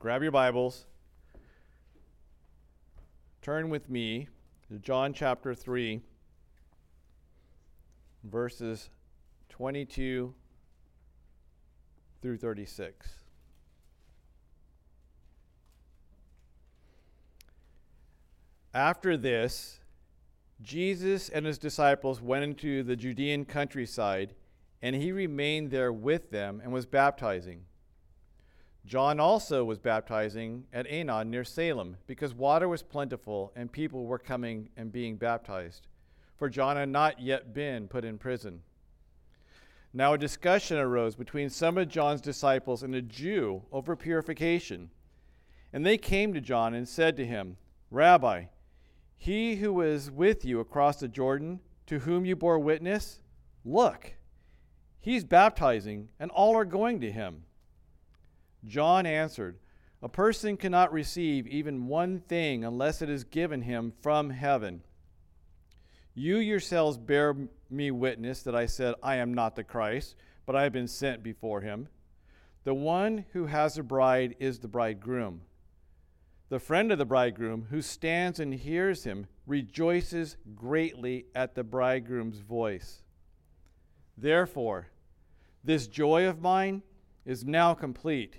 grab your Bibles, turn with me to John chapter 3, verses 22 through 36. After this, Jesus and his disciples went into the Judean countryside, and he remained there with them and was baptizing. John also was baptizing at Aenon near Salem, because water was plentiful and people were coming and being baptized, for John had not yet been put in prison. Now a discussion arose between some of John's disciples and a Jew over purification. And they came to John and said to him, Rabbi, he who was with you across the Jordan, to whom you bore witness, look, he's baptizing, and all are going to him. John answered, A person cannot receive even one thing unless it is given him from heaven. You yourselves bear me witness that I said, I am not the Christ, but I have been sent before him. The one who has a bride is the bridegroom. The friend of the bridegroom who stands and hears him rejoices greatly at the bridegroom's voice. Therefore, this joy of mine is now complete.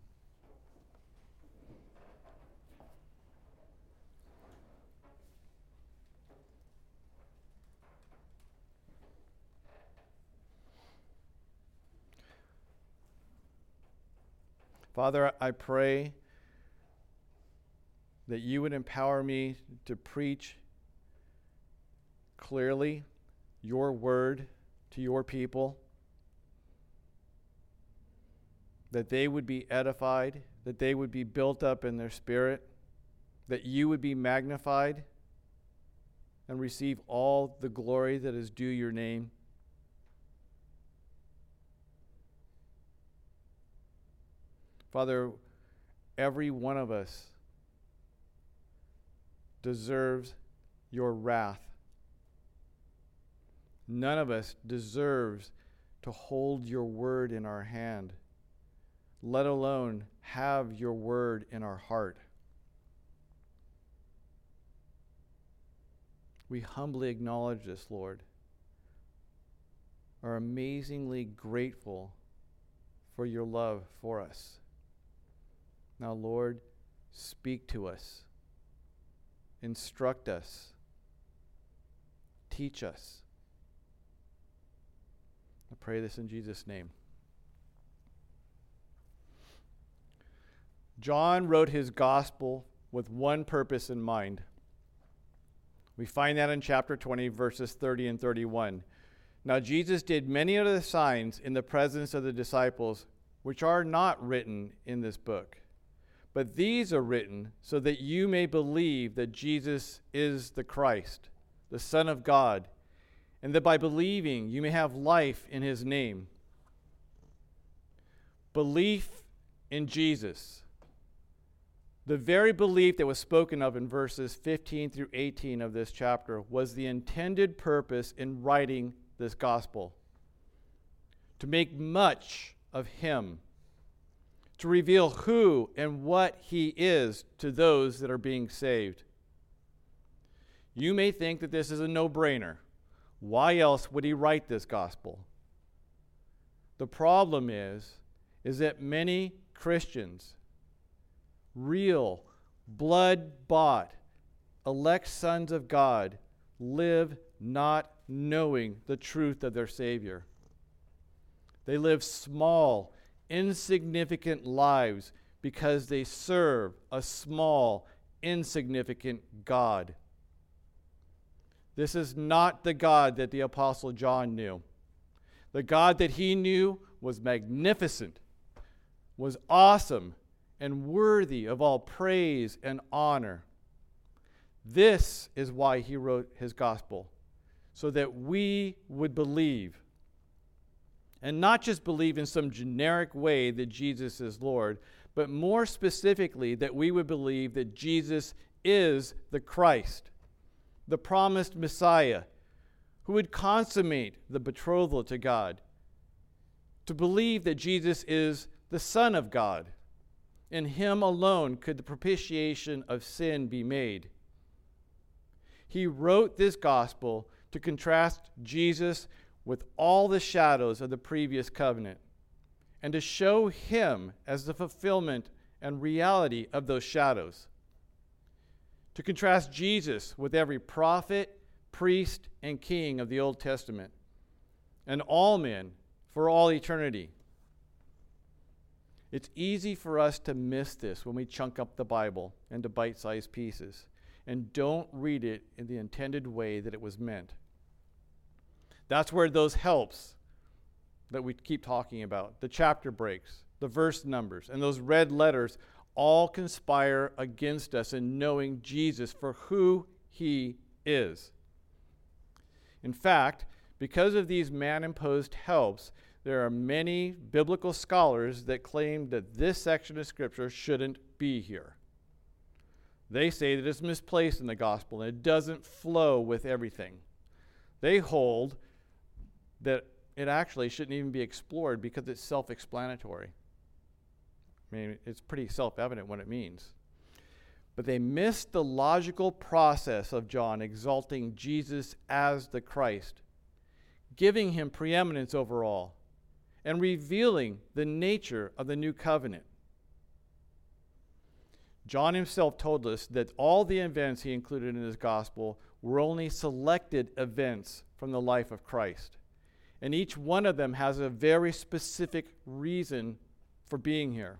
Father, I pray that you would empower me to preach clearly your word to your people, that they would be edified, that they would be built up in their spirit, that you would be magnified and receive all the glory that is due your name. Father, every one of us deserves your wrath. None of us deserves to hold your word in our hand, let alone have your word in our heart. We humbly acknowledge this, Lord. Are amazingly grateful for your love for us. Now, Lord, speak to us, instruct us, teach us. I pray this in Jesus' name. John wrote his gospel with one purpose in mind. We find that in chapter 20, verses 30 and 31. Now, Jesus did many other signs in the presence of the disciples, which are not written in this book. But these are written so that you may believe that Jesus is the Christ, the Son of God and that by believing you may have life in his name. Belief in Jesus. The very belief that was spoken of in verses 15 through 18 of this chapter was the intended purpose in writing this gospel to make much of him, to reveal who and what he is to those that are being saved. You may think that this is a no brainer. Why else would he write this gospel? The problem is is that many Christians, real blood-bought, elect sons of God, live not knowing the truth of their Savior. They live small, insignificant lives because they serve a small, insignificant God. This is not the God that the Apostle John knew. The God that he knew was magnificent, was awesome, and worthy of all praise and honor. This is why he wrote his gospel, so that we would believe. And not just believe in some generic way that Jesus is Lord, but more specifically, that we would believe that Jesus is the Christ, the promised Messiah, who would consummate the betrothal to God. To believe that Jesus is the Son of God. In him alone could the propitiation of sin be made. He wrote this gospel to contrast Jesus with all the shadows of the previous covenant and to show him as the fulfillment and reality of those shadows. To contrast Jesus with every prophet, priest, and king of the Old Testament, and all men for all eternity. It's easy for us to miss this when we chunk up the Bible into bite sized pieces and don't read it in the intended way that it was meant. That's where those helps that we keep talking about, the chapter breaks, the verse numbers, and those red letters all conspire against us in knowing Jesus for who he is. In fact, because of these man imposed helps, there are many biblical scholars that claim that this section of Scripture shouldn't be here. They say that it's misplaced in the gospel and it doesn't flow with everything. They hold that it actually shouldn't even be explored because it's self explanatory. I mean, it's pretty self evident what it means. But they missed the logical process of John exalting Jesus as the Christ, giving him preeminence over all, and revealing the nature of the new covenant. John himself told us that all the events he included in his gospel were only selected events from the life of Christ. And each one of them has a very specific reason for being here.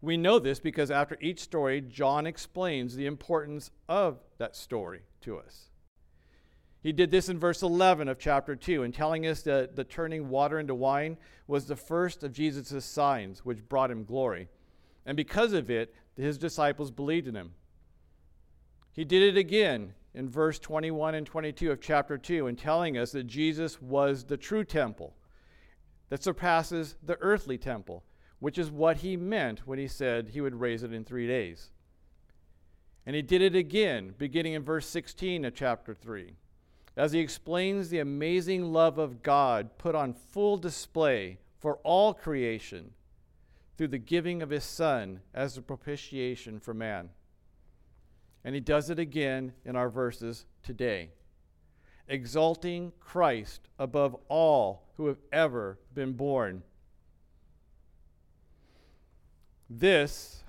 We know this because after each story, John explains the importance of that story to us. He did this in verse 11 of chapter 2 in telling us that the turning water into wine was the first of Jesus' signs, which brought him glory. And because of it, his disciples believed in him. He did it again in verse 21 and 22 of chapter 2 in telling us that Jesus was the true temple that surpasses the earthly temple, which is what he meant when he said he would raise it in three days. And he did it again, beginning in verse 16 of chapter 3, as he explains the amazing love of God put on full display for all creation through the giving of his Son as a propitiation for man. And he does it again in our verses today, exalting Christ above all who have ever been born. This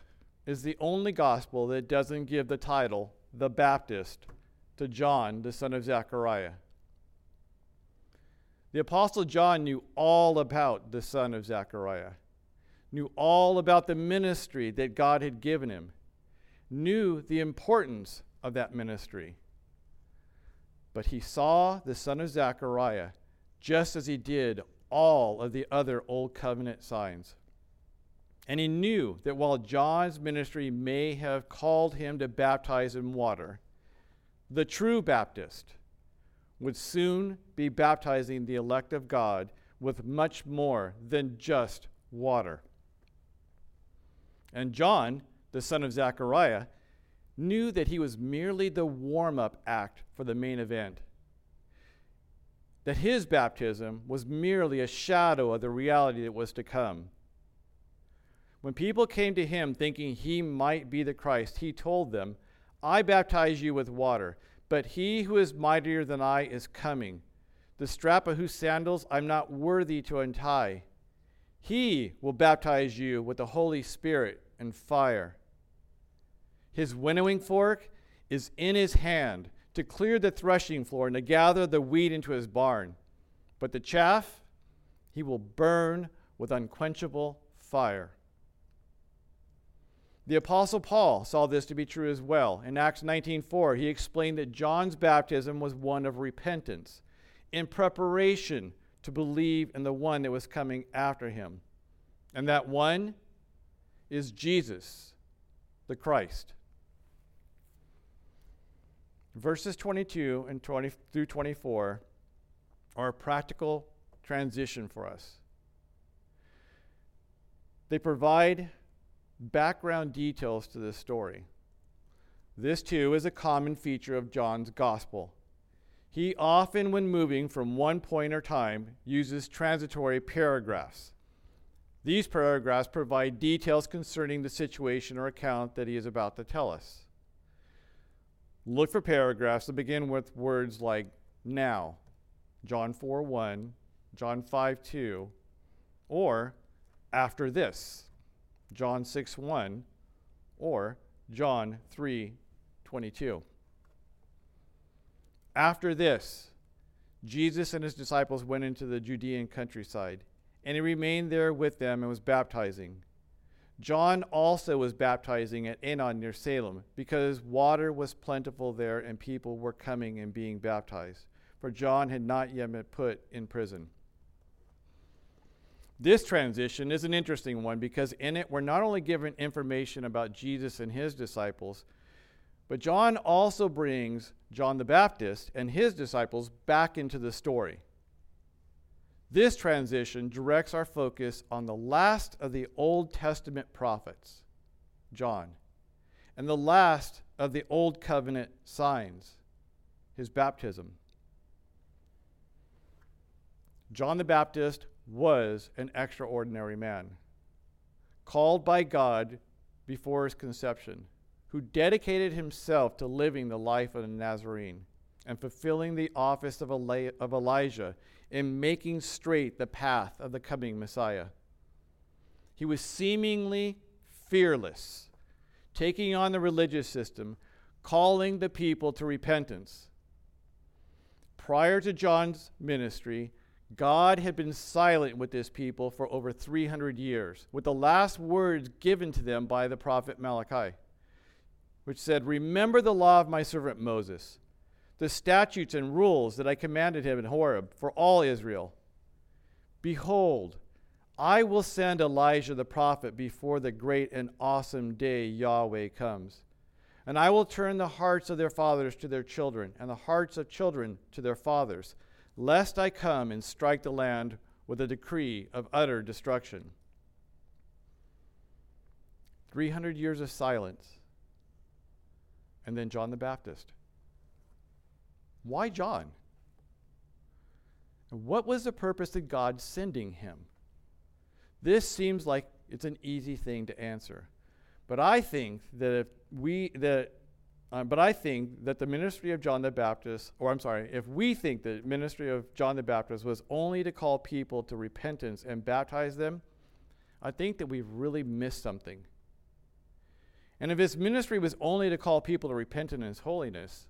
is the only gospel that doesn't give the title, the Baptist, to John, the son of Zechariah. The Apostle John knew all about the son of Zechariah, knew all about the ministry that God had given him knew the importance of that ministry. But he saw the son of Zechariah just as he did all of the other Old Covenant signs. And he knew that while John's ministry may have called him to baptize in water, the true Baptist would soon be baptizing the elect of God with much more than just water. And John the son of Zechariah, knew that he was merely the warm up act for the main event. That his baptism was merely a shadow of the reality that was to come. When people came to him thinking he might be the Christ, he told them, I baptize you with water, but he who is mightier than I is coming, the strap of whose sandals I'm not worthy to untie. He will baptize you with the Holy Spirit and fire. His winnowing fork is in his hand to clear the threshing floor and to gather the wheat into his barn. But the chaff he will burn with unquenchable fire. The apostle Paul saw this to be true as well. In Acts 19:4, he explained that John's baptism was one of repentance in preparation to believe in the one that was coming after him. And that one is Jesus, the Christ. Verses 22 and 20 through 24 are a practical transition for us. They provide background details to this story. This, too, is a common feature of John's gospel. He often, when moving from one point or time, uses transitory paragraphs. These paragraphs provide details concerning the situation or account that he is about to tell us. Look for paragraphs that begin with words like now, John 4 1, John 5 2, or after this, John 6 1, or John 3 22. After this, Jesus and his disciples went into the Judean countryside, and he remained there with them and was baptizing. John also was baptizing at Aenon near Salem, because water was plentiful there and people were coming and being baptized, for John had not yet been put in prison. This transition is an interesting one because in it we're not only given information about Jesus and his disciples, but John also brings John the Baptist and his disciples back into the story. This transition directs our focus on the last of the Old Testament prophets, John, and the last of the Old Covenant signs, his baptism. John the Baptist was an extraordinary man, called by God before his conception, who dedicated himself to living the life of a Nazarene and fulfilling the office of, of Elijah in making straight the path of the coming Messiah. He was seemingly fearless, taking on the religious system, calling the people to repentance. Prior to John's ministry, God had been silent with this people for over 300 years, with the last words given to them by the prophet Malachi, which said, Remember the law of my servant Moses, the statutes and rules that I commanded him in Horeb for all Israel. Behold, I will send Elijah the prophet before the great and awesome day Yahweh comes. And I will turn the hearts of their fathers to their children, and the hearts of children to their fathers lest I come and strike the land with a decree of utter destruction. 300 years of silence. And then John the Baptist. Why John? And what was the purpose of God sending him? This seems like it's an easy thing to answer. But I think that if we that um, but I think that the ministry of John the Baptist, or I'm sorry, if we think the ministry of John the Baptist was only to call people to repentance and baptize them, I think that we've really missed something. And if his ministry was only to call people to repentance and holiness,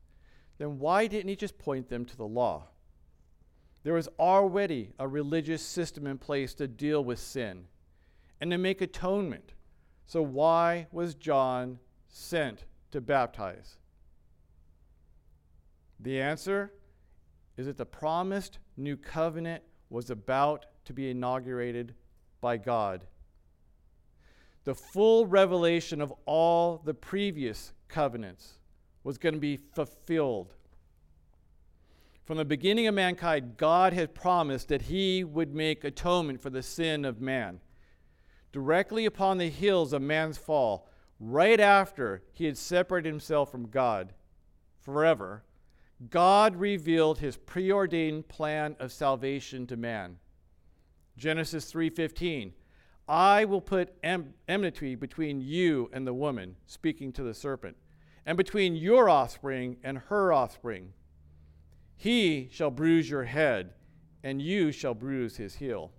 then why didn't he just point them to the law? There was already a religious system in place to deal with sin and to make atonement. So why was John sent to baptize? The answer is that the promised new covenant was about to be inaugurated by God. The full revelation of all the previous covenants was going to be fulfilled. From the beginning of mankind, God had promised that He would make atonement for the sin of man. Directly upon the heels of man's fall, right after he had separated himself from God forever, God revealed his preordained plan of salvation to man. Genesis 3:15 I will put enmity between you and the woman, speaking to the serpent, and between your offspring and her offspring. He shall bruise your head, and you shall bruise his heel.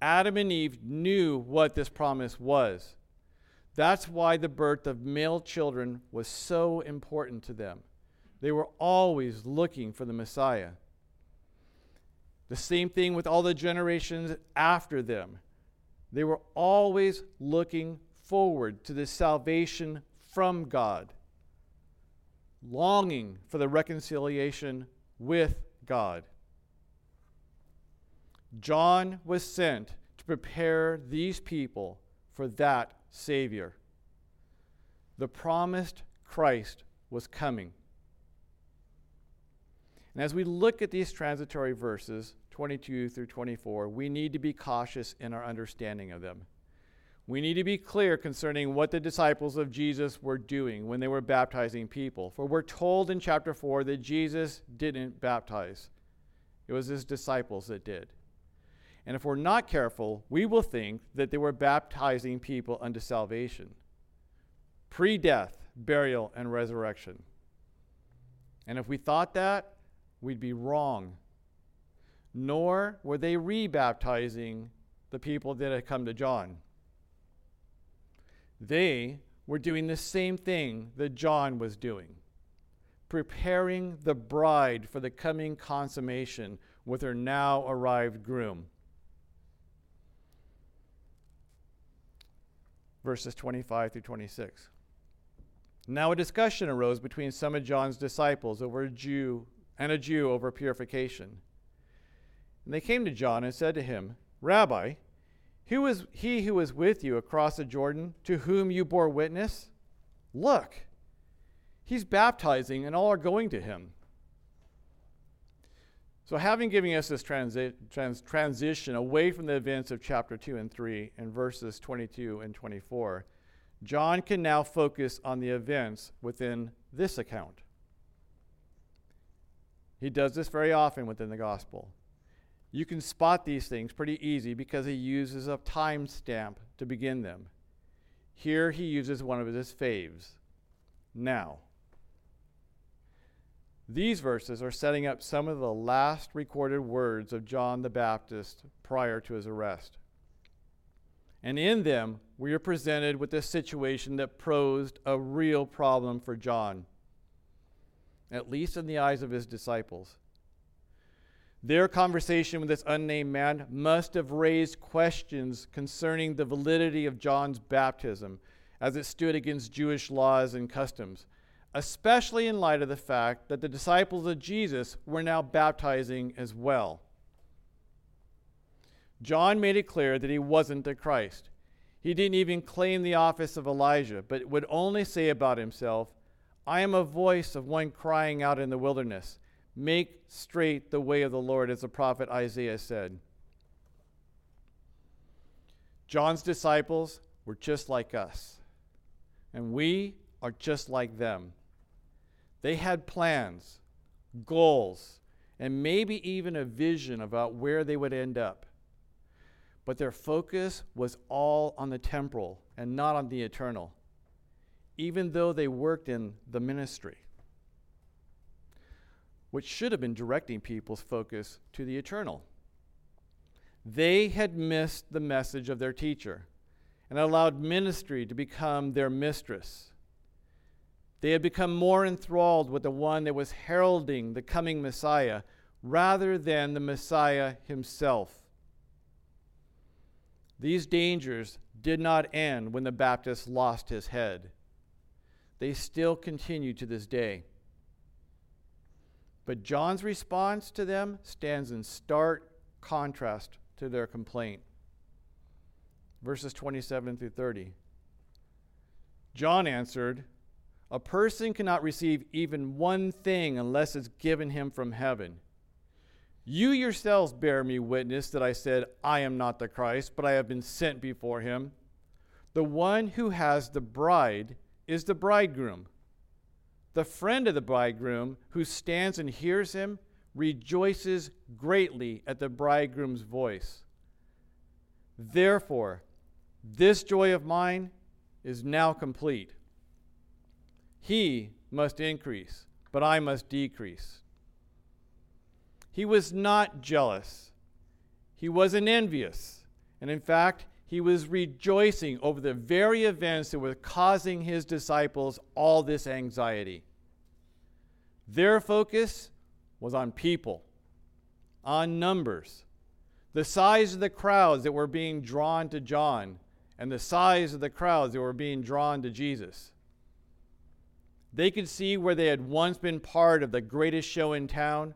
Adam and Eve knew what this promise was That's why the birth of male children was so important to them. They were always looking for the Messiah. The same thing with all the generations after them. They were always looking forward to the salvation from God, longing for the reconciliation with God. John was sent to prepare these people for that Savior. The promised Christ was coming. And as we look at these transitory verses, 22 through 24, we need to be cautious in our understanding of them. We need to be clear concerning what the disciples of Jesus were doing when they were baptizing people. For we're told in chapter 4 that Jesus didn't baptize, it was his disciples that did. And if we're not careful, we will think that they were baptizing people unto salvation pre death, burial, and resurrection. And if we thought that, we'd be wrong. Nor were they rebaptizing the people that had come to John. They were doing the same thing that John was doing, preparing the bride for the coming consummation with her now arrived groom. verses 25 through 26. Now a discussion arose between some of John's disciples over a Jew and a Jew over purification. And they came to John and said to him, Rabbi, who is he who was with you across the Jordan, to whom you bore witness? Look, he's baptizing, and all are going to him. So, having given us this transi- trans- transition away from the events of chapter 2 and 3 and verses 22 and 24, John can now focus on the events within this account. He does this very often within the gospel. You can spot these things pretty easy because he uses a time stamp to begin them. Here he uses one of his faves. Now. These verses are setting up some of the last recorded words of John the Baptist prior to his arrest. And in them, we are presented with a situation that posed a real problem for John, at least in the eyes of his disciples. Their conversation with this unnamed man must have raised questions concerning the validity of John's baptism as it stood against Jewish laws and customs especially in light of the fact that the disciples of Jesus were now baptizing as well. John made it clear that he wasn't the Christ. He didn't even claim the office of Elijah, but would only say about himself, I am a voice of one crying out in the wilderness, Make straight the way of the Lord, as the prophet Isaiah said. John's disciples were just like us, and we are just like them. They had plans, goals, and maybe even a vision about where they would end up. But their focus was all on the temporal and not on the eternal, even though they worked in the ministry, which should have been directing people's focus to the eternal. They had missed the message of their teacher and allowed ministry to become their mistress. They had become more enthralled with the one that was heralding the coming Messiah rather than the Messiah himself. These dangers did not end when the Baptist lost his head. They still continue to this day. But John's response to them stands in stark contrast to their complaint. Verses 27 through 30. John answered, a person cannot receive even one thing unless it's given him from heaven. You yourselves bear me witness that I said, I am not the Christ, but I have been sent before him. The one who has the bride is the bridegroom. The friend of the bridegroom who stands and hears him rejoices greatly at the bridegroom's voice. Therefore, this joy of mine is now complete. He must increase, but I must decrease. He was not jealous. He wasn't envious. And in fact, he was rejoicing over the very events that were causing his disciples all this anxiety. Their focus was on people, on numbers, the size of the crowds that were being drawn to John, and the size of the crowds that were being drawn to Jesus. They could see where they had once been part of the greatest show in town,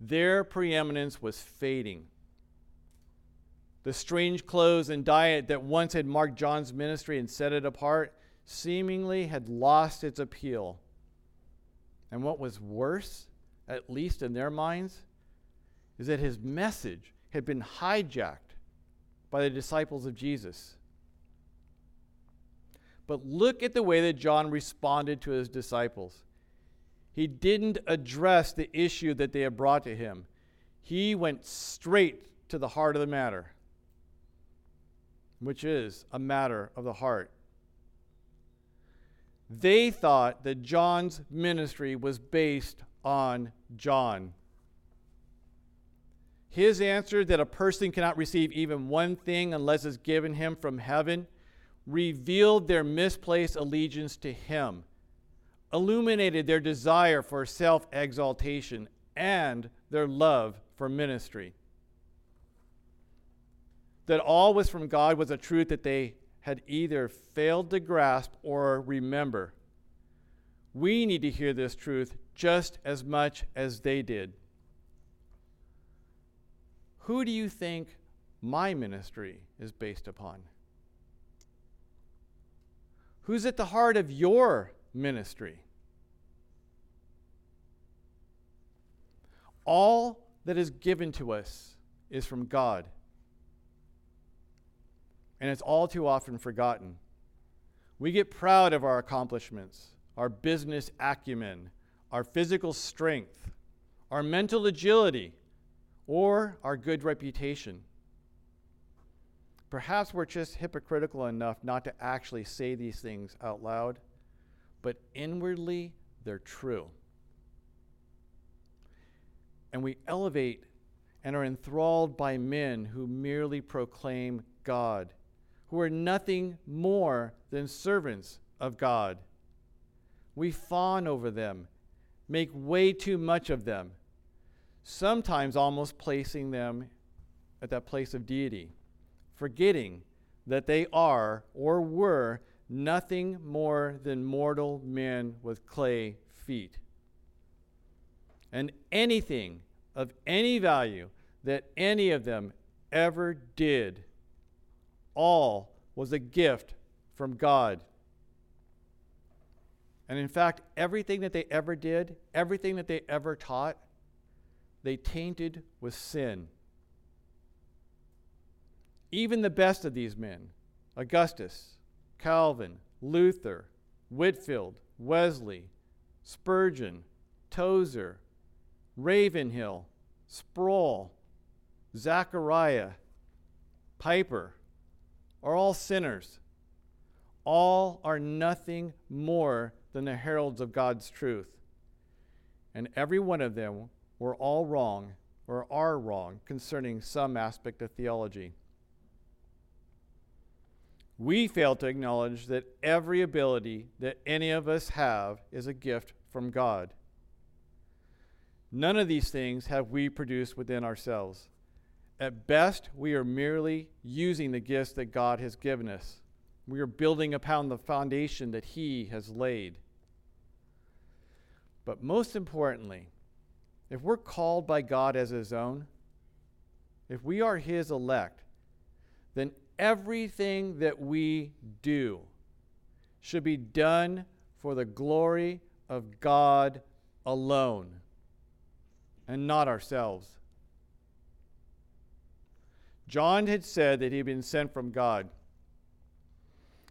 their preeminence was fading. The strange clothes and diet that once had marked John's ministry and set it apart seemingly had lost its appeal. And what was worse, at least in their minds, is that his message had been hijacked by the disciples of Jesus. But look at the way that John responded to his disciples. He didn't address the issue that they had brought to him, he went straight to the heart of the matter which is a matter of the heart. They thought that John's ministry was based on John. His answer that a person cannot receive even one thing unless it's given him from heaven revealed their misplaced allegiance to him, illuminated their desire for self exaltation, and their love for ministry that all was from God was a truth that they had either failed to grasp or remember. We need to hear this truth just as much as they did. Who do you think my ministry is based upon? Who's at the heart of your ministry? All that is given to us is from God and it's all too often forgotten. We get proud of our accomplishments, our business acumen, our physical strength, our mental agility, or our good reputation. Perhaps we're just hypocritical enough not to actually say these things out loud, but inwardly they're true. And we elevate and are enthralled by men who merely proclaim God who are nothing more than servants of God. We fawn over them, make way too much of them, sometimes almost placing them at that place of deity, forgetting that they are or were nothing more than mortal men with clay feet. And anything of any value that any of them ever did all was a gift from God. And in fact, everything that they ever did, everything that they ever taught, they tainted with sin. Even the best of these men, Augustus, Calvin, Luther, Whitefield, Wesley, Spurgeon, Tozer, Ravenhill, Sproul, Zacharias, Piper, are all sinners. All are nothing more than the heralds of God's truth. And every one of them were all wrong or are wrong concerning some aspect of theology. We fail to acknowledge that every ability that any of us have is a gift from God. None of these things have we produced within ourselves. At best, we are merely using the gifts that God has given us. We are building upon the foundation that He has laid. But most importantly, if we're called by God as His own, if we are His elect, then everything that we do should be done for the glory of God alone and not ourselves. John had said that he had been sent from God.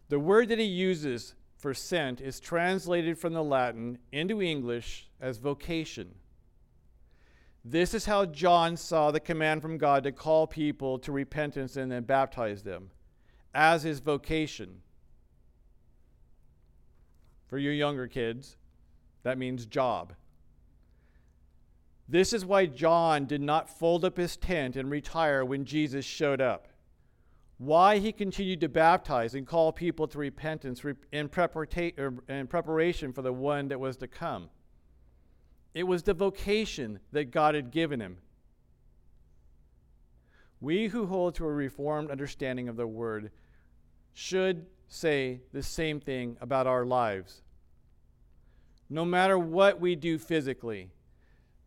The word that he uses for sent is translated from the Latin into English as vocation. This is how John saw the command from God to call people to repentance and then baptize them as his vocation. For you younger kids, that means job. This is why John did not fold up his tent and retire when Jesus showed up. why he continued to baptize and call people to repentance in, er, in preparation for the one that was to come. It was the vocation that God had given him. We who hold to a reformed understanding of the word should say the same thing about our lives. No matter what we do physically,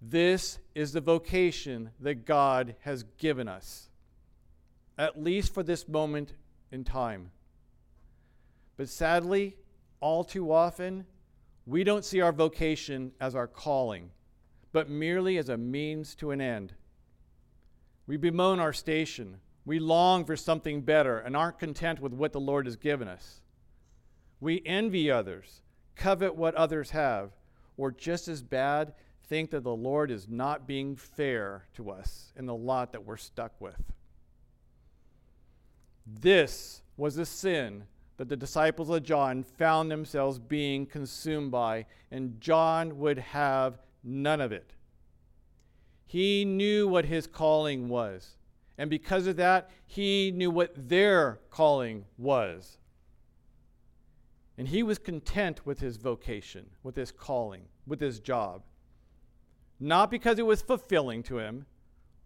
this is the vocation that God has given us, at least for this moment in time. But sadly, all too often, we don't see our vocation as our calling, but merely as a means to an end. We bemoan our station. We long for something better and aren't content with what the Lord has given us. We envy others, covet what others have, or just as bad, think that the Lord is not being fair to us in the lot that we're stuck with. This was a sin that the disciples of John found themselves being consumed by, and John would have none of it. He knew what his calling was. And because of that, he knew what their calling was. And he was content with his vocation, with his calling, with his job. Not because it was fulfilling to him,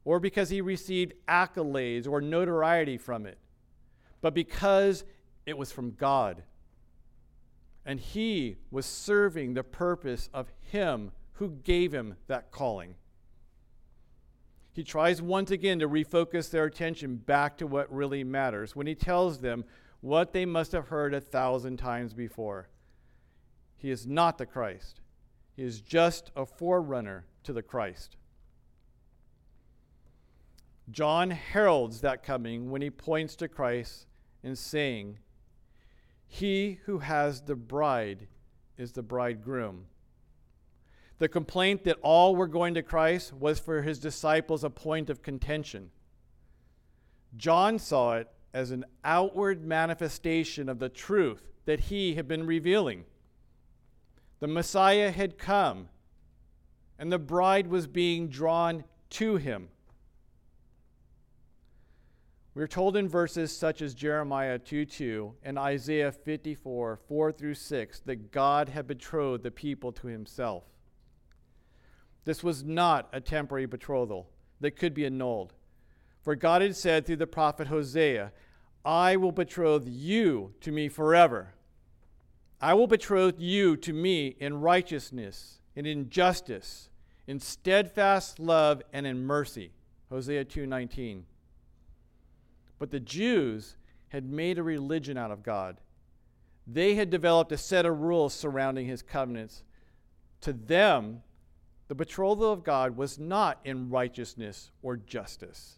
or because he received accolades or notoriety from it, but because it was from God. And he was serving the purpose of him who gave him that calling. He tries once again to refocus their attention back to what really matters when he tells them what they must have heard a thousand times before. He is not the Christ, he is just a forerunner to the Christ. John heralds that coming when he points to Christ and saying, He who has the bride is the bridegroom. The complaint that all were going to Christ was for his disciples a point of contention. John saw it as an outward manifestation of the truth that he had been revealing. The Messiah had come, and the bride was being drawn to him. We're told in verses such as Jeremiah 2 2 and Isaiah 54 4 through 6 that God had betrothed the people to himself. This was not a temporary betrothal that could be annulled. For God had said through the prophet Hosea, I will betroth you to me forever. I will betroth you to me in righteousness and in justice, in steadfast love and in mercy. Hosea 2:19. But the Jews had made a religion out of God. They had developed a set of rules surrounding his covenants. To them, the betrothal of God was not in righteousness or justice,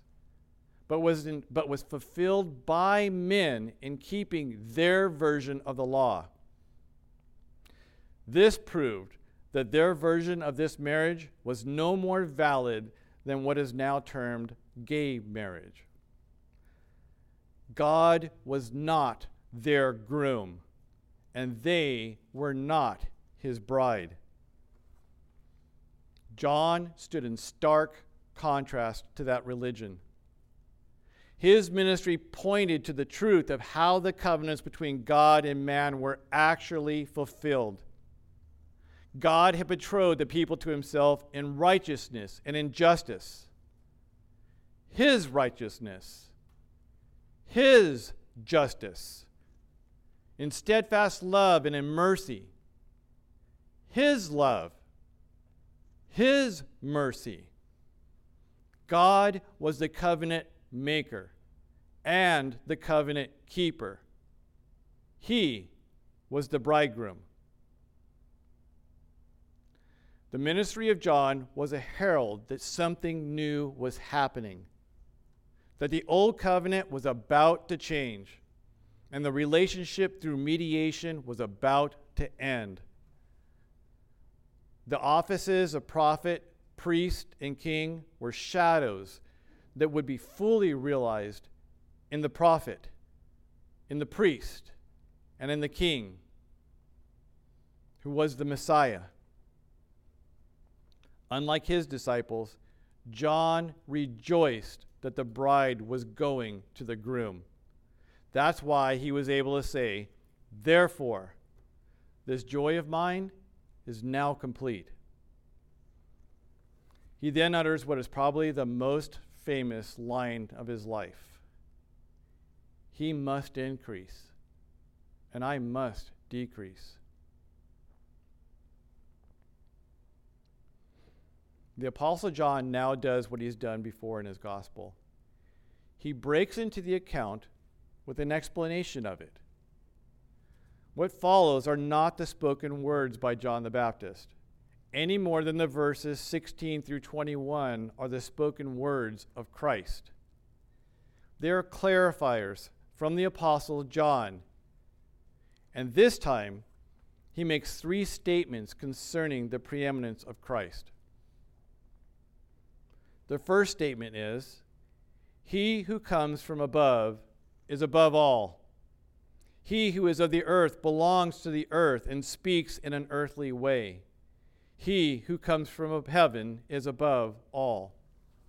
but was, in, but was fulfilled by men in keeping their version of the law. This proved that their version of this marriage was no more valid than what is now termed gay marriage. God was not their groom, and they were not his bride. John stood in stark contrast to that religion. His ministry pointed to the truth of how the covenants between God and man were actually fulfilled. God had betrothed the people to himself in righteousness and in justice. His righteousness, His justice, in steadfast love and in mercy. His love his mercy. God was the covenant maker and the covenant keeper. He was the bridegroom. The ministry of John was a herald that something new was happening, that the old covenant was about to change, and the relationship through mediation was about to end. The offices of prophet, priest, and king were shadows that would be fully realized in the prophet, in the priest, and in the king, who was the Messiah. Unlike his disciples, John rejoiced that the bride was going to the groom. That's why he was able to say, Therefore, this joy of mine is now complete. He then utters what is probably the most famous line of his life He must increase, and I must decrease. The Apostle John now does what he's done before in his gospel. He breaks into the account with an explanation of it. What follows are not the spoken words by John the Baptist, any more than the verses 16 through 21 are the spoken words of Christ. They are clarifiers from the Apostle John. And this time, he makes three statements concerning the preeminence of Christ. The first statement is He who comes from above is above all. He who is of the earth belongs to the earth and speaks in an earthly way. He who comes from heaven is above all.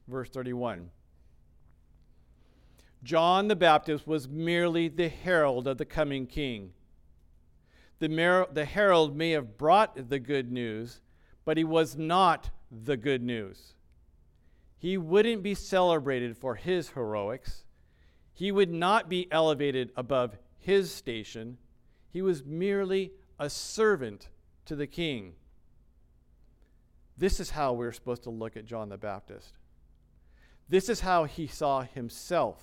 Verse 31. John the Baptist was merely the herald of the coming king. The, mer- the herald may have brought the good news, but he was not the good news. He wouldn't be celebrated for his heroics. He would not be elevated above his station. He was merely a servant to the king. This is how we're supposed to look at John the Baptist. This is how he saw himself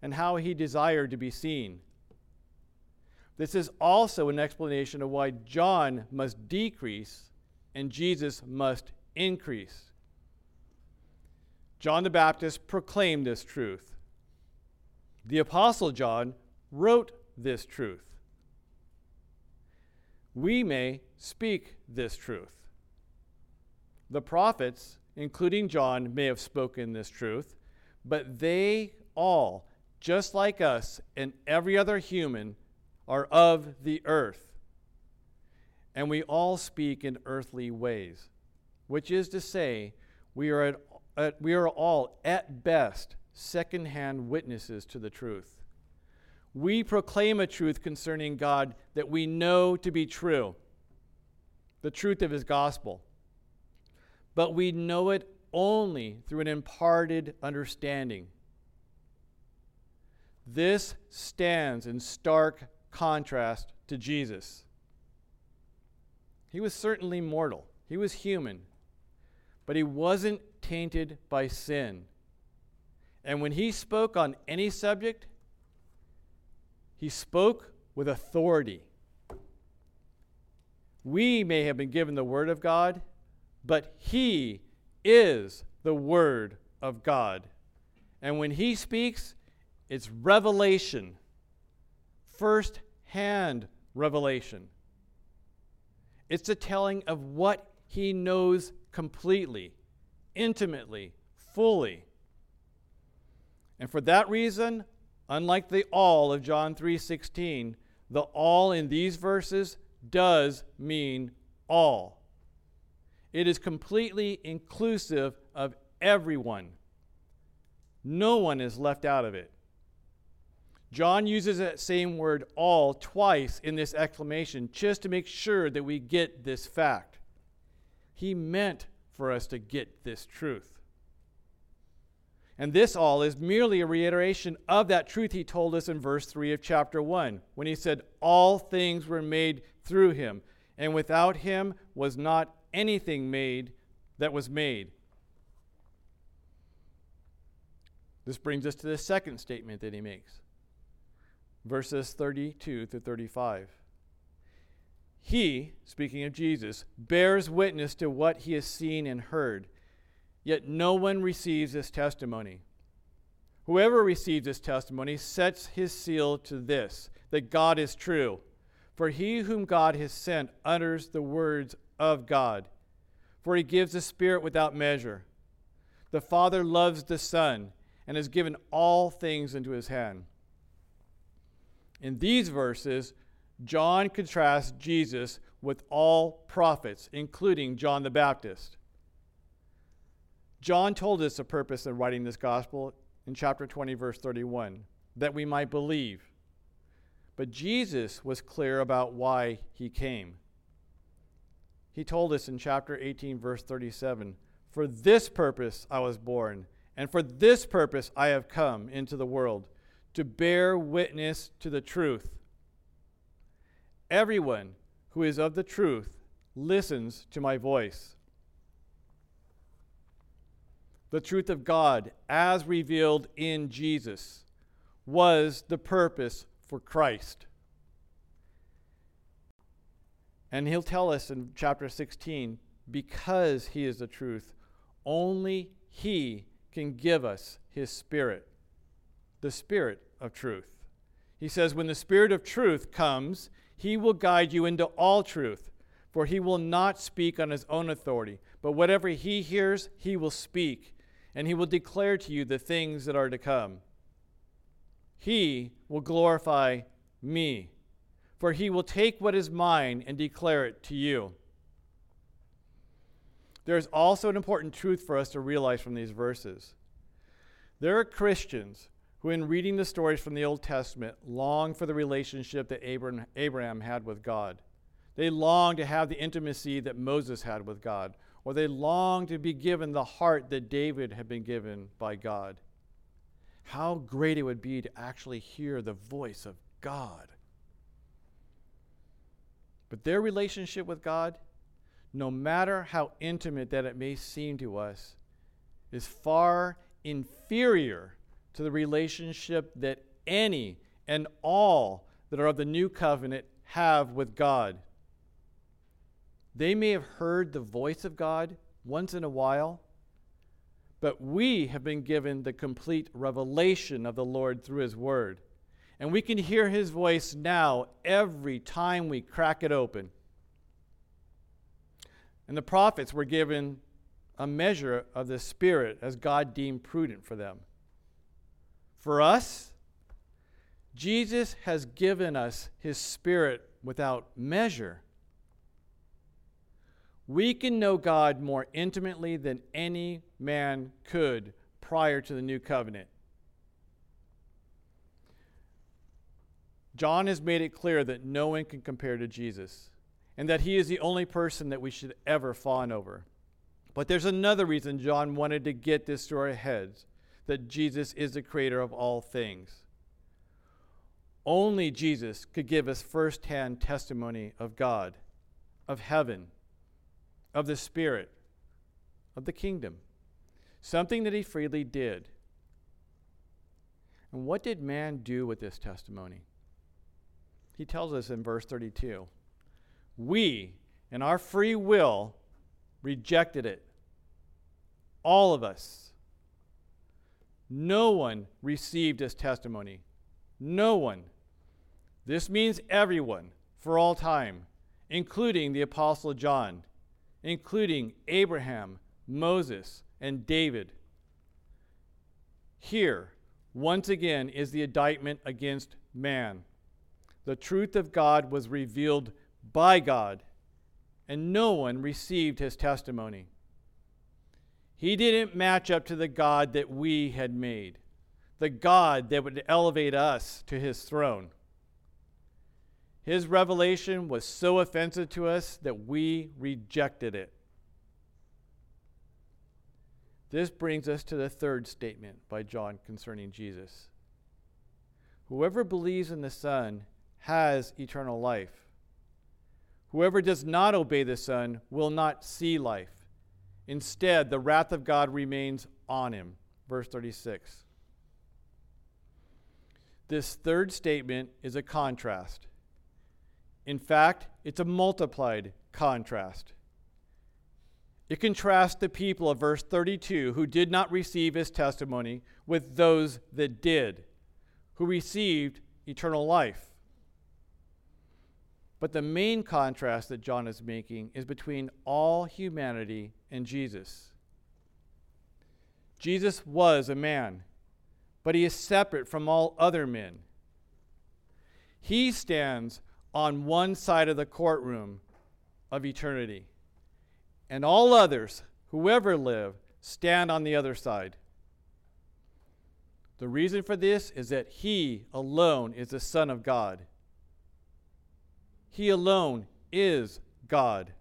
and how he desired to be seen. This is also an explanation of why John must decrease and Jesus must increase. John the Baptist proclaimed this truth. The Apostle John wrote this truth. We may speak this truth. The prophets, including John, may have spoken this truth, but they all, just like us and every other human, are of the earth. And we all speak in earthly ways, which is to say, we are, at, at, we are all, at best, secondhand witnesses to the truth we proclaim a truth concerning God that we know to be true, the truth of his gospel. But we know it only through an imparted understanding. This stands in stark contrast to Jesus. He was certainly mortal, he was human, but he wasn't tainted by sin. And when he spoke on any subject, he spoke with authority. We may have been given the Word of God, but He is the Word of God. And when He speaks, it's revelation, first hand revelation. It's the telling of what He knows completely, intimately, fully. And for that reason, Unlike the all of John 3:16, the all in these verses does mean all. It is completely inclusive of everyone. No one is left out of it. John uses that same word all twice in this exclamation just to make sure that we get this fact. He meant for us to get this truth. And this all is merely a reiteration of that truth he told us in verse 3 of chapter 1, when he said, All things were made through him, and without him was not anything made that was made. This brings us to the second statement that he makes, verses 32 to 35. He, speaking of Jesus, bears witness to what he has seen and heard Yet no one receives this testimony. Whoever receives this testimony sets his seal to this that God is true. For he whom God has sent utters the words of God. For he gives the Spirit without measure. The Father loves the Son and has given all things into his hand. In these verses, John contrasts Jesus with all prophets, including John the Baptist. John told us the purpose of writing this gospel in chapter 20, verse 31. that we might believe. But Jesus was clear about why he came. He told us in chapter 18, verse 37 For this purpose I was born, and for this purpose I have come into the world, to bear witness to the truth. Everyone who is of the truth listens to my voice. The truth of God, as revealed in Jesus, was the purpose for Christ. And he'll tell us in chapter 16 because he is the truth, only he can give us his spirit, the spirit of truth. He says, When the spirit of truth comes, he will guide you into all truth, for he will not speak on his own authority, but whatever he hears, he will speak, and he will declare to you the things that are to come. He will glorify me for he will take what is mine and declare it to you. There is also an important truth for us to realize from these verses. There are Christians who, in reading the stories from the Old Testament, long for the relationship that Abraham had with God. They long to have the intimacy that Moses had with God, or they long to be given the heart that David had been given by God. How great it would be to actually hear the voice of God but their relationship with God, no matter how intimate that it may seem to us, is far inferior to the relationship that any and all that are of the new covenant have with God. They may have heard the voice of God once in a while, but we have been given the complete revelation of the Lord through His Word. And we can hear his voice now every time we crack it open. And the prophets were given a measure of the Spirit as God deemed prudent for them. For us, Jesus has given us his Spirit without measure. We can know God more intimately than any man could prior to the new covenant. John has made it clear that no one can compare to Jesus and that he is the only person that we should ever fawn over. But there's another reason John wanted to get this to our heads that Jesus is the creator of all things. Only Jesus could give us firsthand testimony of God, of heaven, of the Spirit, of the kingdom, something that he freely did. And what did man do with this testimony? he tells us in verse 32 we, in our free will, rejected it. All of us. No one received his testimony. No one. This means everyone for all time, including the Apostle John, including Abraham, Moses, and David. Here, once again, is the indictment against man the truth of God was revealed by God, and no one received his testimony. He didn't match up to the God that we had made, the God that would elevate us to his throne. His revelation was so offensive to us that we rejected it. This brings us to the third statement by John concerning Jesus. Whoever believes in the Son has eternal life. Whoever does not obey the Son will not see life. Instead, the wrath of God remains on him. Verse 36. This third statement is a contrast. In fact, it's a multiplied contrast. It contrasts the people of verse 32 who did not receive his testimony with those that did, who received eternal life. But the main contrast that John is making is between all humanity and Jesus. Jesus was a man, but he is separate from all other men. He stands on one side of the courtroom of eternity, and all others, whoever live, stand on the other side. The reason for this is that he alone is the Son of God. He alone is God.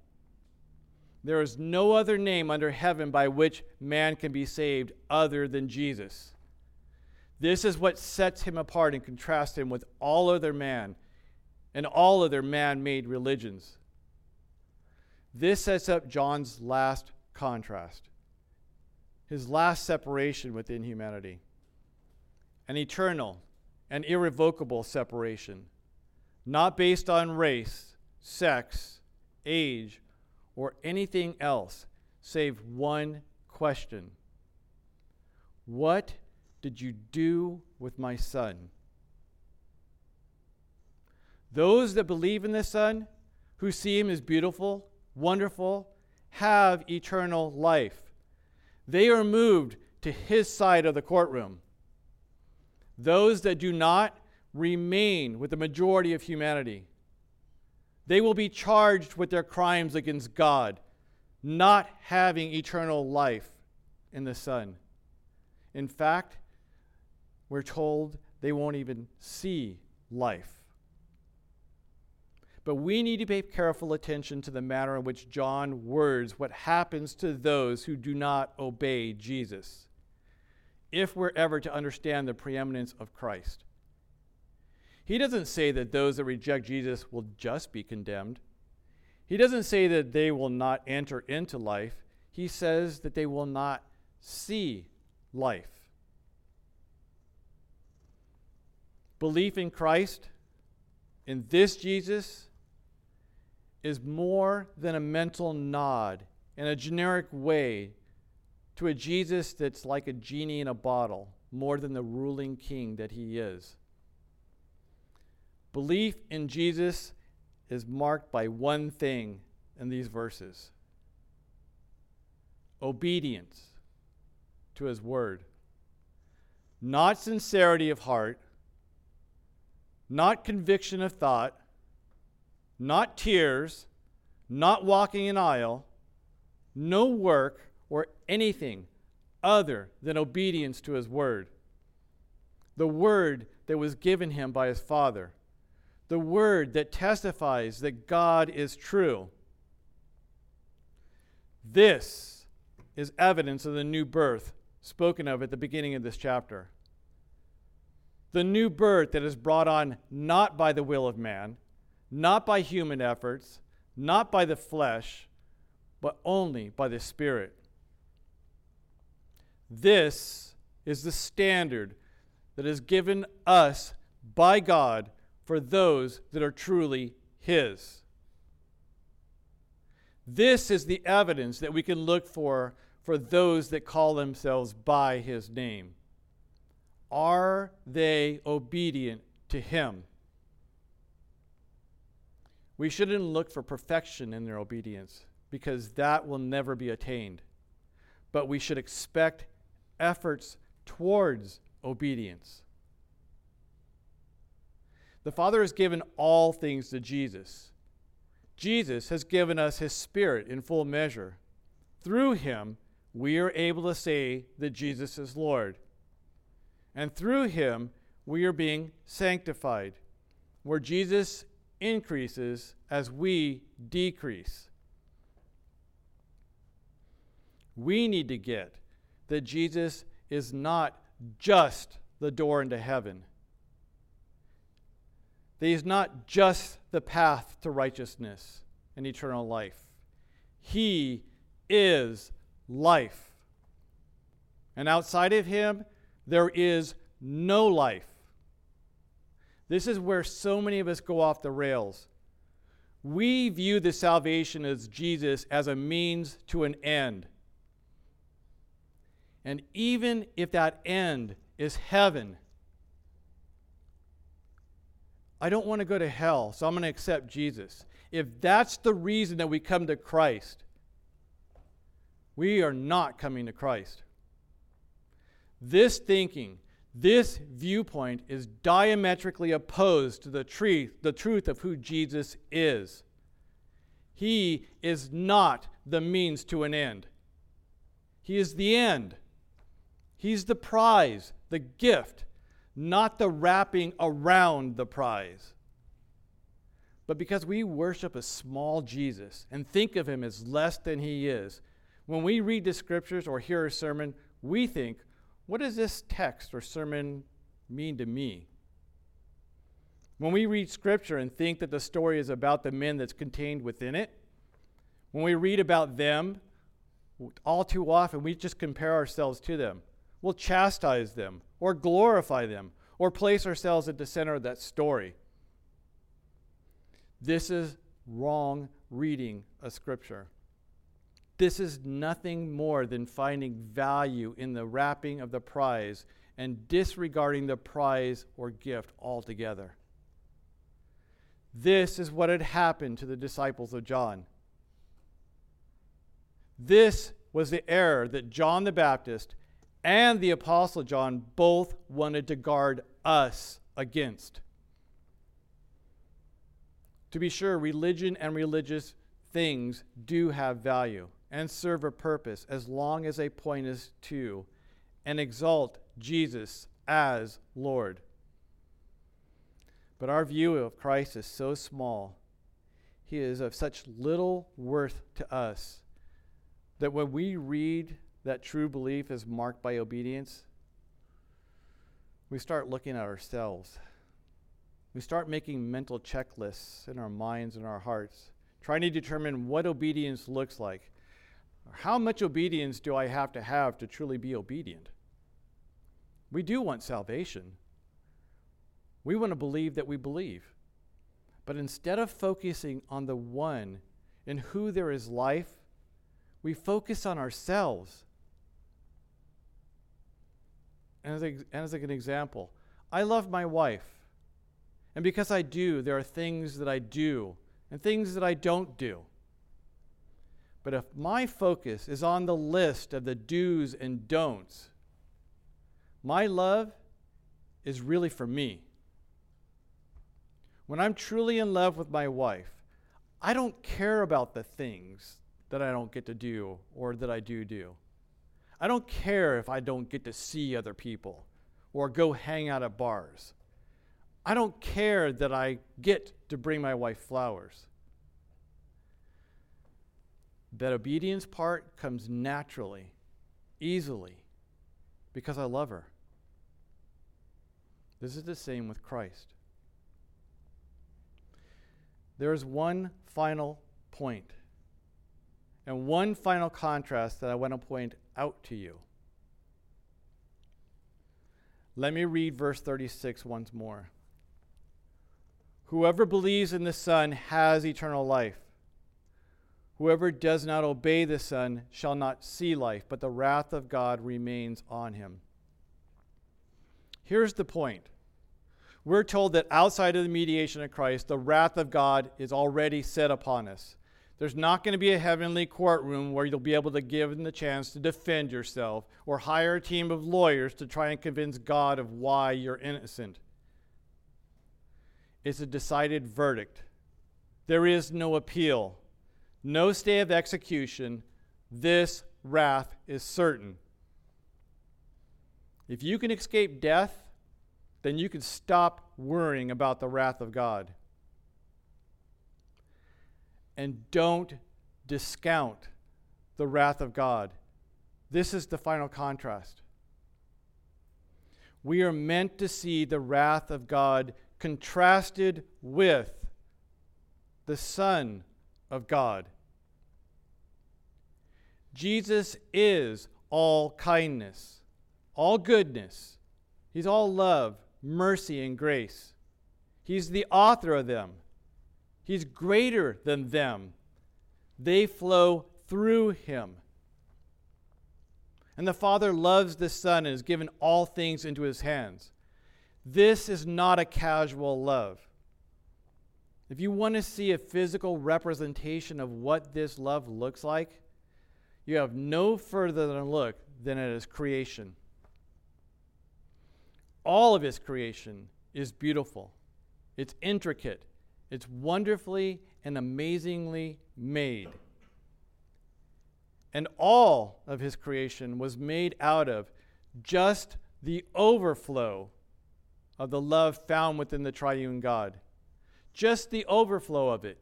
There is no other name under heaven by which man can be saved other than Jesus. This is what sets him apart and contrasts him with all other man and all other man made religions. This sets up John's last contrast, his last separation within humanity, an eternal and irrevocable separation, not based on race, sex, age, or anything else, save one question What did you do with my son? Those that believe in the Son, who see him as beautiful, wonderful, have eternal life. They are moved to his side of the courtroom. Those that do not remain with the majority of humanity. They will be charged with their crimes against God, not having eternal life in the Son. In fact, we're told they won't even see life. But we need to pay careful attention to the manner in which John words what happens to those who do not obey Jesus, if we're ever to understand the preeminence of Christ. He doesn't say that those that reject Jesus will just be condemned. He doesn't say that they will not enter into life. He says that they will not see life. Belief in Christ, in this Jesus, is more than a mental nod in a generic way to a Jesus that's like a genie in a bottle, more than the ruling king that he is. Belief in Jesus is marked by one thing in these verses obedience to his word. Not sincerity of heart, not conviction of thought, not tears, not walking an aisle, no work or anything other than obedience to his word. The word that was given him by his Father. The word that testifies that God is true. This is evidence of the new birth spoken of at the beginning of this chapter. The new birth that is brought on not by the will of man, not by human efforts, not by the flesh, but only by the Spirit. This is the standard that is given us by God for those that are truly His. This is the evidence that we can look for for those that call themselves by His name. Are they obedient to Him? We shouldn't look for perfection in their obedience because that will never be attained. But we should expect efforts towards obedience. The Father has given all things to Jesus. Jesus has given us his Spirit in full measure. Through him, we are able to say that Jesus is Lord. And through him, we are being sanctified. Where Jesus increases as we decrease. We need to get that Jesus is not just the door into heaven, that He's not just the path to righteousness and eternal life. He is life. And outside of Him, there is no life. This is where so many of us go off the rails. We view the salvation as Jesus as a means to an end. And even if that end is heaven, I don't want to go to hell, so I'm going to accept Jesus. If that's the reason that we come to Christ, we are not coming to Christ. This thinking this viewpoint is diametrically opposed to the truth, the truth of who Jesus is. He is not the means to an end. He is the end. He's the prize, the gift, not the wrapping around the prize. But because we worship a small Jesus and think of him as less than he is, when we read the scriptures or hear a sermon, we think, what does this text or sermon mean to me? When we read scripture and think that the story is about the men that's contained within it, when we read about them, all too often we just compare ourselves to them. We'll chastise them or glorify them or place ourselves at the center of that story. This is wrong reading of Scripture. This is nothing more than finding value in the wrapping of the prize and disregarding the prize or gift altogether. This is what had happened to the disciples of John. This was the error that John the Baptist and the Apostle John both wanted to guard us against. To be sure, religion and religious things do have value and serve a purpose as long as they point us to and exalt Jesus as Lord. But our view of Christ is so small, he is of such little worth to us, that when we read that true belief is marked by obedience, we start looking at ourselves we start making mental checklists in our minds and our hearts, trying to determine what obedience looks like. How much obedience do I have to have to truly be obedient? We do want salvation. We want to believe that we believe. But instead of focusing on the one in who there is life, we focus on ourselves. And as, a, as an example, I love my wife. And because I do, there are things that I do and things that I don't do. But if my focus is on the list of the do's and don'ts, my love is really for me. When I'm truly in love with my wife, I don't care about the things that I don't get to do or that I do do. I don't care if I don't get to see other people or go hang out at bars. I don't care that I get to bring my wife flowers. That obedience part comes naturally, easily, because I love her. This is the same with Christ. There is one final point and one final contrast that I want to point out to you. Let me read verse 36 once more. Whoever believes in the Son has eternal life. Whoever does not obey the Son shall not see life, but the wrath of God remains on him. Here's the point. We're told that outside of the mediation of Christ, the wrath of God is already set upon us. There's not going to be a heavenly courtroom where you'll be able to give them the chance to defend yourself or hire a team of lawyers to try and convince God of why you're innocent. It's a decided verdict. There is no appeal, no stay of execution. This wrath is certain. If you can escape death, then you can stop worrying about the wrath of God. And don't discount the wrath of God. This is the final contrast. We are meant to see the wrath of God contrasted with the Son of God. Jesus is all kindness, all goodness. He's all love, mercy, and grace. He's the author of them. He's greater than them. They flow through him. And the Father loves the Son and has given all things into his hands. This is not a casual love. If you want to see a physical representation of what this love looks like, you have no further than a look than at his creation. All of his creation is beautiful, it's intricate, it's wonderfully and amazingly made. And all of his creation was made out of just the overflow of the love found within the triune God. Just the overflow of it.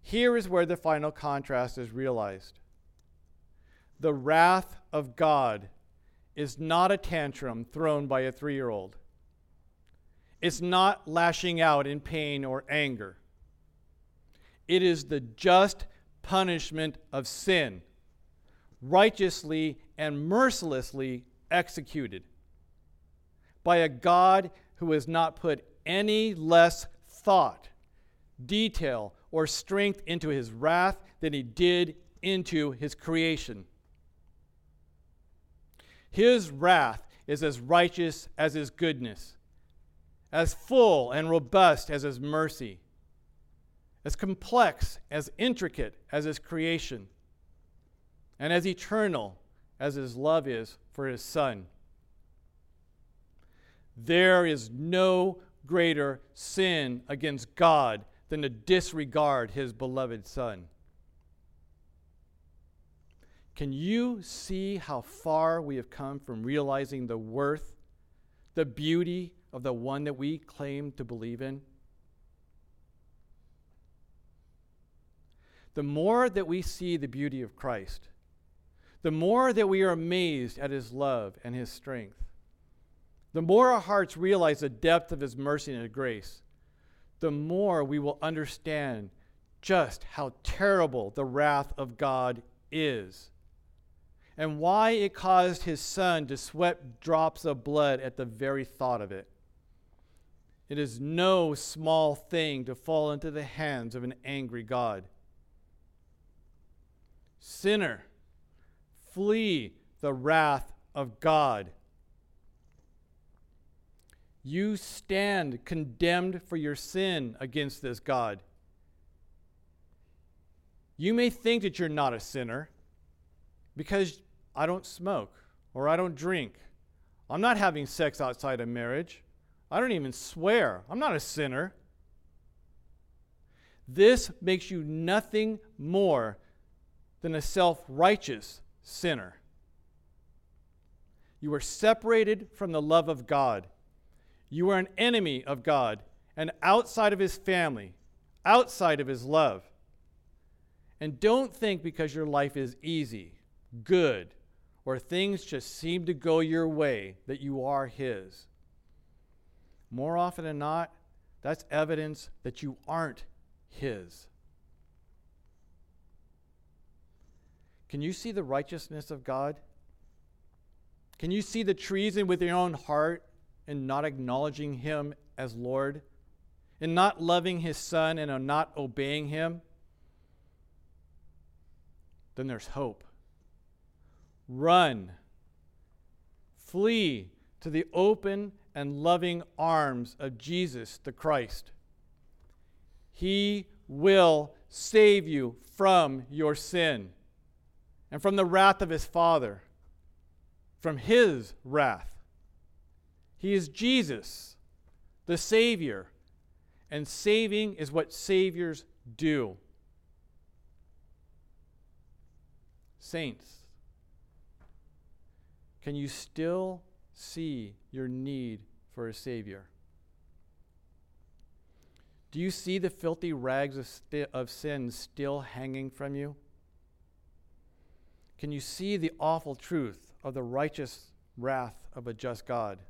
Here is where the final contrast is realized. The wrath of God is not a tantrum thrown by a three year old. It's not lashing out in pain or anger. It is the just punishment of sin, righteously and mercilessly executed by a God who has not put any less thought, detail, or strength into his wrath than he did into his creation. His wrath is as righteous as his goodness, as full and robust as his mercy, as complex, as intricate as his creation, and as eternal as his love is for his Son. There is no greater sin against God than to disregard his beloved Son. Can you see how far we have come from realizing the worth, the beauty of the one that we claim to believe in? The more that we see the beauty of Christ, the more that we are amazed at his love and his strength, the more our hearts realize the depth of his mercy and his grace, the more we will understand just how terrible the wrath of God is and why it caused his son to sweat drops of blood at the very thought of it. It is no small thing to fall into the hands of an angry God. Sinner, flee the wrath of God. You stand condemned for your sin against this God. You may think that you're not a sinner because I don't smoke or I don't drink. I'm not having sex outside of marriage. I don't even swear. I'm not a sinner. This makes you nothing more than a self righteous sinner. You are separated from the love of God. You are an enemy of God and outside of his family, outside of his love. And don't think because your life is easy, good, or things just seem to go your way that you are his. More often than not, that's evidence that you aren't his. Can you see the righteousness of God? Can you see the treason with your own heart in not acknowledging Him as Lord, in not loving His Son and in not obeying Him? Then there's hope. Run, flee to the open and loving arms of Jesus the Christ. He will save you from your sin and from the wrath of his Father, from his wrath. He is Jesus, the Savior. And saving is what Saviors do. Saints, can you still see your need for a Savior? Do you see the filthy rags of, st- of sin still hanging from you? Can you see the awful truth of the righteous wrath of a just God?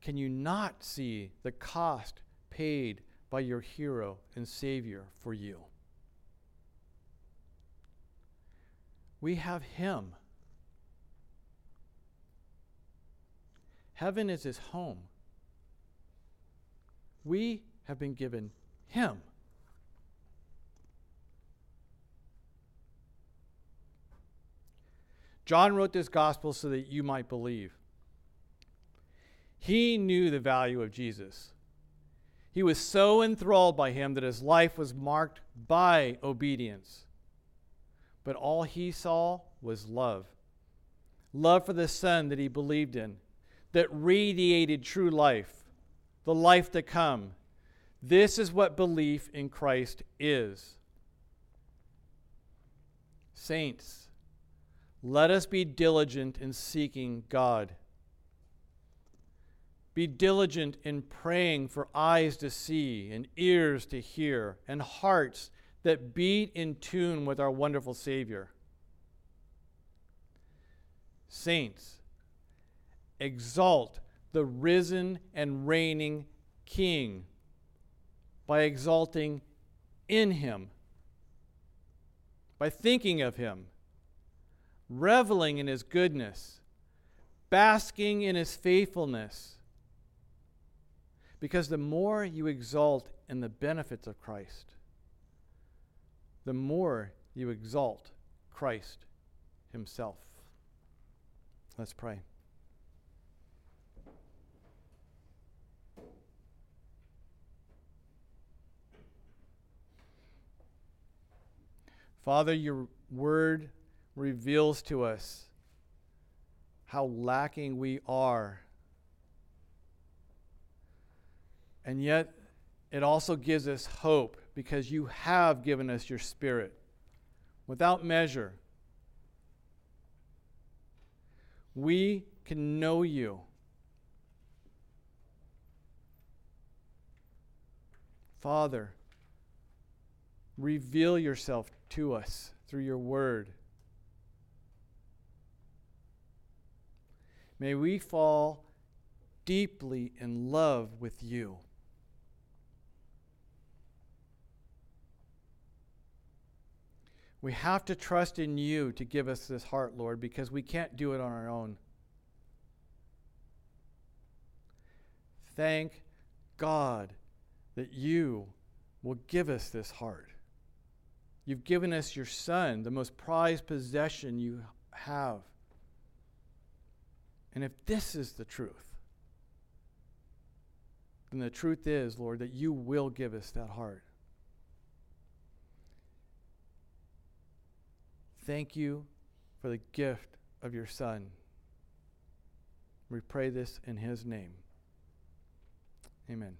can you not see the cost paid by your hero and Savior for you? We have Him. Heaven is His home. We have been given Him. John wrote this gospel so that you might believe. He knew the value of Jesus. He was so enthralled by him that his life was marked by obedience. But all he saw was love love for the Son that he believed in, that radiated true life, the life to come. This is what belief in Christ is. Saints, Let us be diligent in seeking God. Be diligent in praying for eyes to see and ears to hear and hearts that beat in tune with our wonderful Savior. Saints, exalt the risen and reigning King by exalting in Him, by thinking of Him, reveling in His goodness, basking in His faithfulness. Because the more you exalt in the benefits of Christ, the more you exalt Christ Himself. Let's pray. Father, your word reveals to us how lacking we are. And yet, it also gives us hope because you have given us your Spirit without measure. We can know you. Father, reveal yourself to us through your word. May we fall deeply in love with you. We have to trust in you to give us this heart, Lord, because we can't do it on our own. Thank God that you will give us this heart. You've given us your Son, the most prized possession you have. And if this is the truth, then the truth is, Lord, that you will give us that heart. Thank you for the gift of your Son. We pray this in his name. Amen.